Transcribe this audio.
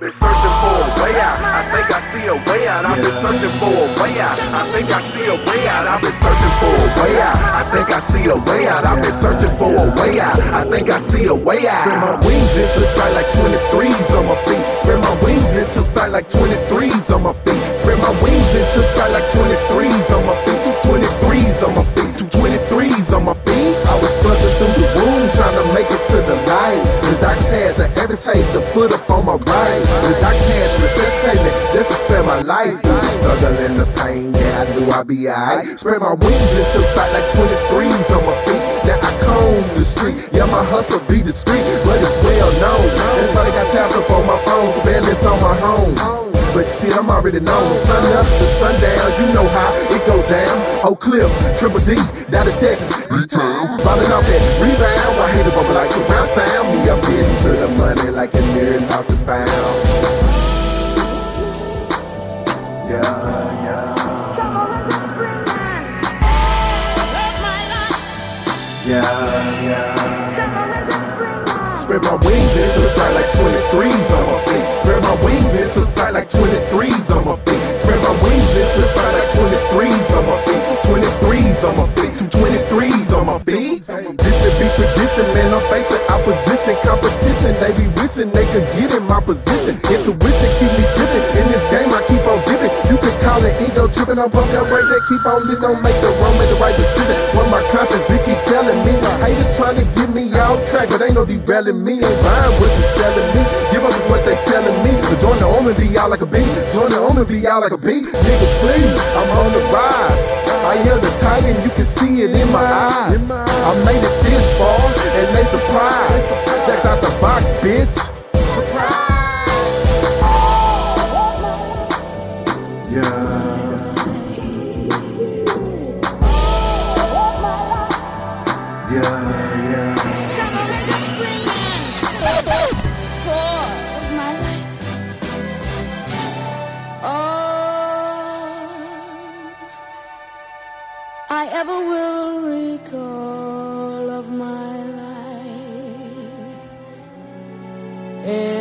I've been searching for a way out. I think I see a way out. I've been searching for a way out. I think I see a way out. I've been searching for a way out. I think I see a way out. I've been searching for a way out. I think I see a way out. Spread my wings into flight like 23s on my feet. Spread my wings into flight like 23s on my feet. Spread my wings had to amputate the foot up on my brain. The docs had to resuscitate me just to spare my life. Through the struggle and the pain, yeah, I knew I'd be alright. Spread my wings into flight like 23s on my feet. Now I comb the street. Yeah, my hustle be discreet, but it's well known. That's why they got tapped up on my phone, so it's on my home. But shit, I'm already known. Sun up to sundown, you know how it goes down. Oak Cliff, Triple D, down to Texas, B-Town. Ballin' off that rebound, I hate it bumper yeah, yeah. Spread my wings into the flight like 23s on my feet. Spread my wings into the flight like 23s on my feet. Spread my wings into the flight like 23s on my feet. 23s on my feet. 23s on my feet. This should be tradition, man. I'm facing opposition, competition. They be wishing they could get in my position. Intuition keep me gripping. In this game, I keep on dipping. You can call it ego tripping. I'm pumped up right there. Keep on this. Don't make the wrong, make the right decision. What my conscience, it keep telling me off track, but ain't no derailing me. Ain't buying what you selling me. Give up is what they telling me. But join the omen, be out like a bee. Join the omen, be out like a bee. Nigga, please, I'm on the rise. I am the tiger, you can see it in my eyes. I made it this far, and they surprised. Check out the box, bitch. Yeah. Yeah, never will recall of my life. Yeah.